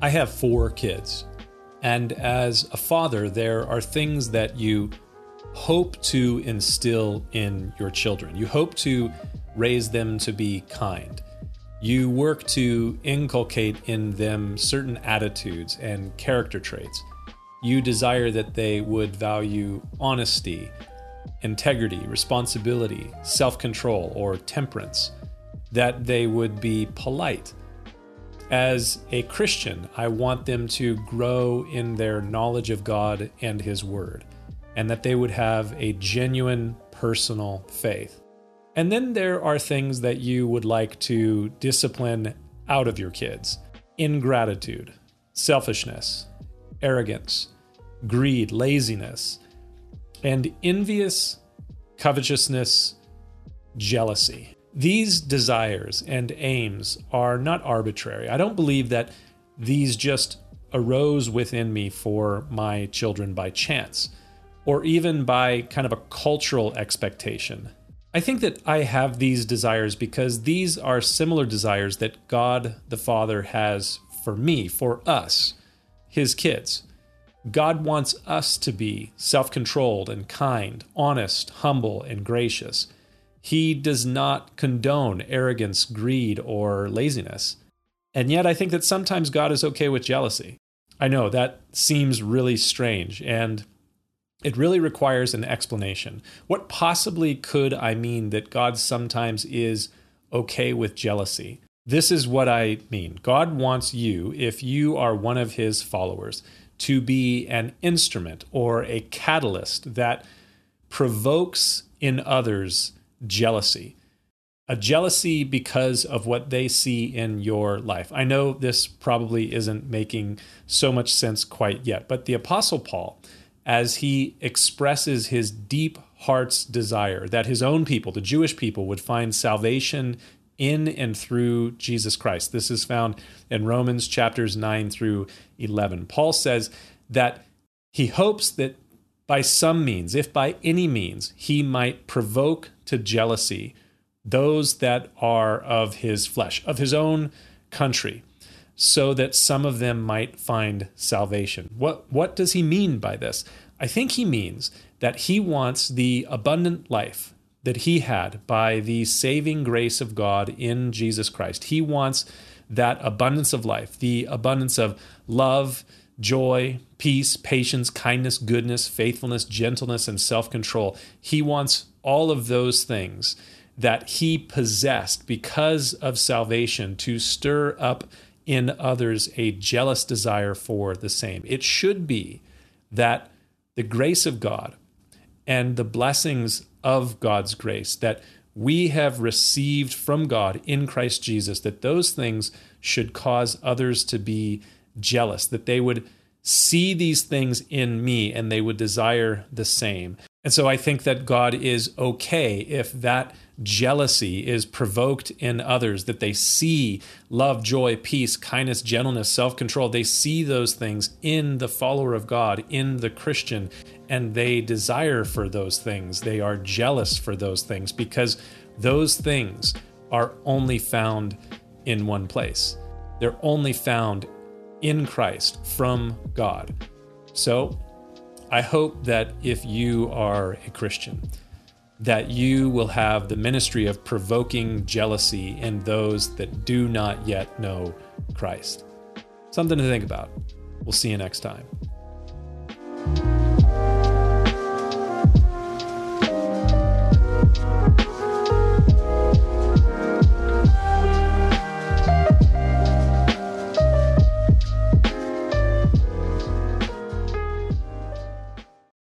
I have four kids. And as a father, there are things that you hope to instill in your children. You hope to raise them to be kind. You work to inculcate in them certain attitudes and character traits. You desire that they would value honesty, integrity, responsibility, self control, or temperance, that they would be polite. As a Christian, I want them to grow in their knowledge of God and His Word, and that they would have a genuine personal faith. And then there are things that you would like to discipline out of your kids ingratitude, selfishness, arrogance, greed, laziness, and envious covetousness, jealousy. These desires and aims are not arbitrary. I don't believe that these just arose within me for my children by chance or even by kind of a cultural expectation. I think that I have these desires because these are similar desires that God the Father has for me, for us, his kids. God wants us to be self controlled and kind, honest, humble, and gracious. He does not condone arrogance, greed, or laziness. And yet, I think that sometimes God is okay with jealousy. I know that seems really strange, and it really requires an explanation. What possibly could I mean that God sometimes is okay with jealousy? This is what I mean. God wants you, if you are one of his followers, to be an instrument or a catalyst that provokes in others jealousy. A jealousy because of what they see in your life. I know this probably isn't making so much sense quite yet, but the Apostle Paul as he expresses his deep heart's desire that his own people, the Jewish people, would find salvation in and through Jesus Christ. This is found in Romans chapters 9 through 11. Paul says that he hopes that by some means, if by any means, he might provoke to jealousy those that are of his flesh, of his own country, so that some of them might find salvation. What, what does he mean by this? I think he means that he wants the abundant life that he had by the saving grace of God in Jesus Christ. He wants that abundance of life, the abundance of love, joy, peace, patience, kindness, goodness, faithfulness, gentleness, and self control. He wants all of those things that he possessed because of salvation to stir up in others a jealous desire for the same. It should be that the grace of God and the blessings of God's grace that we have received from God in Christ Jesus, that those things should cause others to be jealous, that they would see these things in me and they would desire the same. And so I think that God is okay if that jealousy is provoked in others, that they see love, joy, peace, kindness, gentleness, self control. They see those things in the follower of God, in the Christian, and they desire for those things. They are jealous for those things because those things are only found in one place. They're only found in Christ from God. So I hope that if you are a Christian, that you will have the ministry of provoking jealousy in those that do not yet know Christ. Something to think about. We'll see you next time.